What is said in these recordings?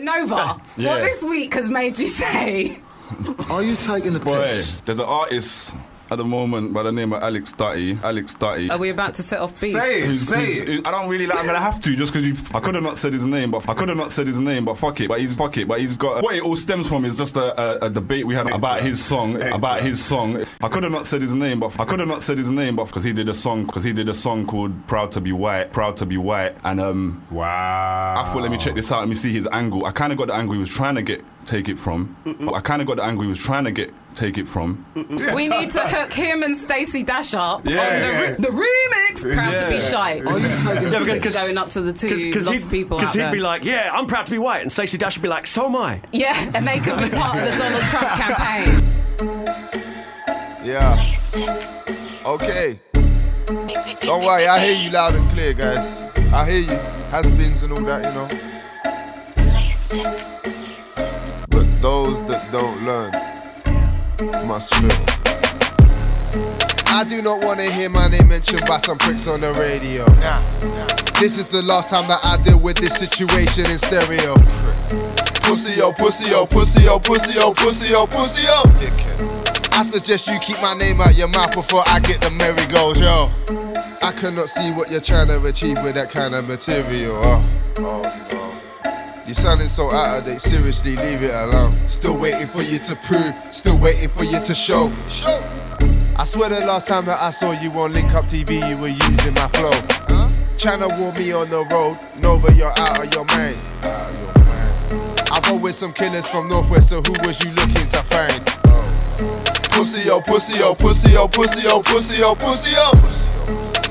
Nova, Yeah. what this week has made you say? Are you taking the Boy, piss? there's an artist at the moment by the name of Alex Dutty. Alex Dutty. Are we about to set off beef? Say it, Who's- say who's- it. I don't really like. I'm gonna have to just because you. I could have not said his name, but I could have not said his name, but fuck it. But he's fuck it. But he's got what it all stems from is just a, a, a debate we had about his song. About his song. I could have not said his name, but I could have not said his name, but because he did a song, because he did a song called "Proud to Be White," "Proud to Be White," and um, Wow. I thought, let me check this out. Let me see his angle. I kind of got the angle he was trying to get take it from. But I kind of got the angle he was trying to get take it from. We need to hook him and Stacey Dash up Yeah, on the, yeah. re- the remix. Proud to be shy. Are you taking Yeah, the because? Going up to the two because lost people cause out he'd there. be like, yeah, I'm proud to be white, and Stacey Dash would be like, so am I. yeah, and they could be part of the Donald Trump campaign. Yeah. Okay. Don't worry, I hear you loud and clear, guys. I hear you. Has-beens and all that, you know. Those that don't learn must feel. I do not want to hear my name mentioned by some pricks on the radio. This is the last time that I deal with this situation in stereo. Pussy, oh, pussy, oh, pussy, oh, pussy, oh, pussy, oh, pussy, oh. I suggest you keep my name out your mouth before I get the merry-goes, yo. I cannot see what you're trying to achieve with that kind of material. Oh, oh no. You sounding so out of date, seriously, leave it alone. Still waiting for you to prove, still waiting for you to show. Show. I swear the last time that I saw you on Link Up TV, you were using my flow. Huh? Trying to warn me on the road, Nova, you're out of your mind. Out of your mind. I roll with some killers from Northwest, so who was you looking to find? Pussy, oh, pussy, oh, pussy, oh, pussy, oh, pussy, oh, pussy, oh.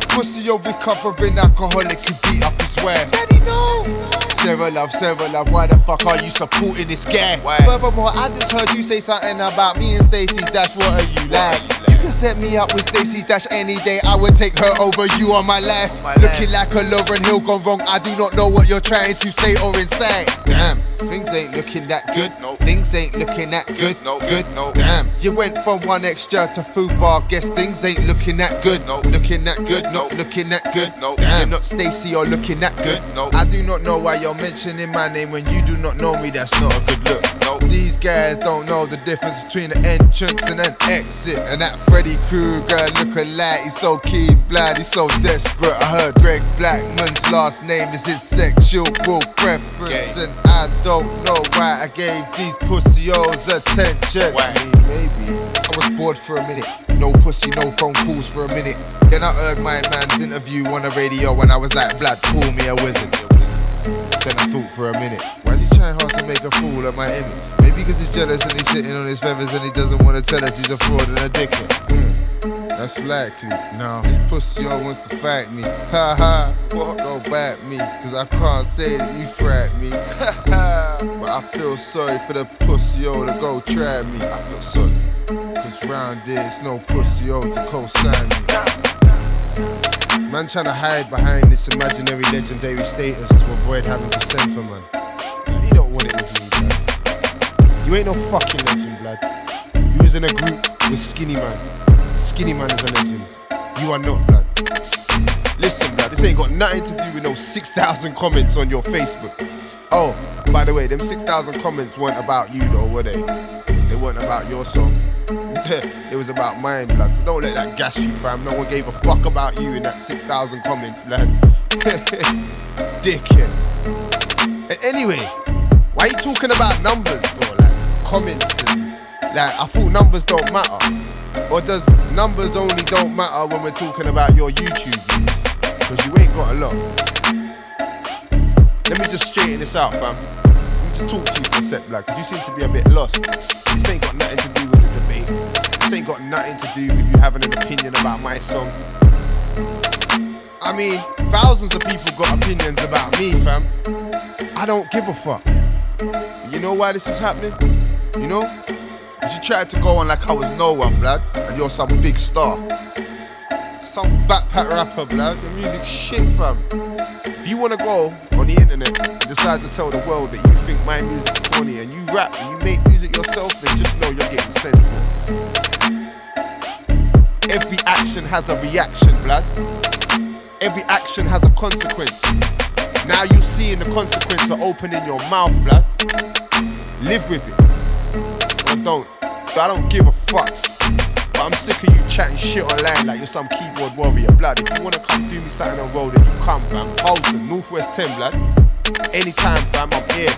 Pussy, oh, recovering alcoholic who beat up his wife. Daddy, no. Sarah love, Sarah love, why the fuck are you supporting this guy? Furthermore, I just heard you say something about me and Stacey Dash. What are you like? You can set me up with Stacey Dash any day. I would take her over you on my life. Looking like a Lauryn Hill gone wrong. I do not know what you're trying to say or incite. Damn, things ain't looking that good. Things ain't looking that good. No good. No damn, you went from one extra to food bar. Guess things ain't looking that good. no Looking that good. Not looking that good. Damn, you're not Stacy or looking that good. no. I do not know why you're mentioning my name when you do not know me. That's not a good look. These guys don't know the difference between an entrance and an exit. And that Freddy Krueger look alike. He's so keen, blood, he's so desperate. I heard Greg Blackman's last name is his sexual preference. And I don't know why I gave these pussios attention. I mean, maybe I was bored for a minute. No pussy, no phone calls for a minute. Then I heard my man's interview on the radio when I was like, Blood, pull me a wizard. Then I thought for a minute, why is he trying hard to make a fool of my image? Maybe because he's jealous and he's sitting on his feathers and he doesn't want to tell us he's a fraud and a dickhead. Hmm, That's likely. No, this pussy all wants to fight me. Ha ha. Go back me, cause I can't say that you frat me. Ha ha. But I feel sorry for the pussy to go try me. I feel sorry. Cause round there it's no pussy to co-sign me. Man trying to hide behind this imaginary legendary status to avoid having to send for man. You don't want it blood. You ain't no fucking legend, blood. You was in a group with Skinnyman. Skinny Man is a legend. You are not, blood. Listen, blood, this ain't got nothing to do with no 6,000 comments on your Facebook. Oh, by the way, them 6,000 comments weren't about you though, were they? They weren't about your song. it was about mine, blood. So don't let that gas you, fam. No one gave a fuck about you in that 6,000 comments, blood. Dickhead. And anyway, why you talking about numbers for, like, comments and, like, I thought numbers don't matter. Or does numbers only don't matter when we're talking about your YouTube views? Because you ain't got a lot. Let me just straighten this out, fam. Let me just talk to you for a sec, like, because you seem to be a bit lost. This ain't got nothing to do with the debate. This ain't got nothing to do with you having an opinion about my song. I mean, thousands of people got opinions about me, fam. I don't give a fuck. You know why this is happening? You know? Because you tried to go on like I was no one, blood, and you're some big star. Some backpack rapper, blood. Your music's shit, fam. If you wanna go the internet and decide to tell the world that you think my music's corny and you rap and you make music yourself, then just know you're getting sent for. Every action has a reaction, blood. Every action has a consequence. Now you're seeing the consequence of opening your mouth, blood. Live with it. Or don't. I don't give a fuck. But I'm sick of you chatting shit online like you're some keyboard warrior, blood. If you wanna come do me something on road, then you come, fam. Harlesden, Northwest 10, blood. Anytime, fam, I'm here.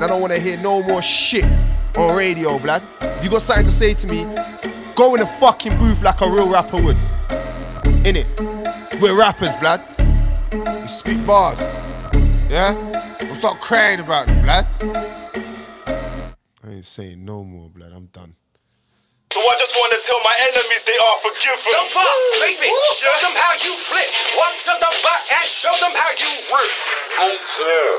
I don't wanna hear no more shit on radio, blood. If you got something to say to me, go in the fucking booth like a real rapper would. In it. We're rappers, blood. We spit bars. Yeah? We'll start crying about them, blood. I ain't saying no more, blood. I'm done. So I just wanna tell my enemies they are forgiven. Don't fuck, baby. Show them how you flip. Walk to the back and show them how you rip.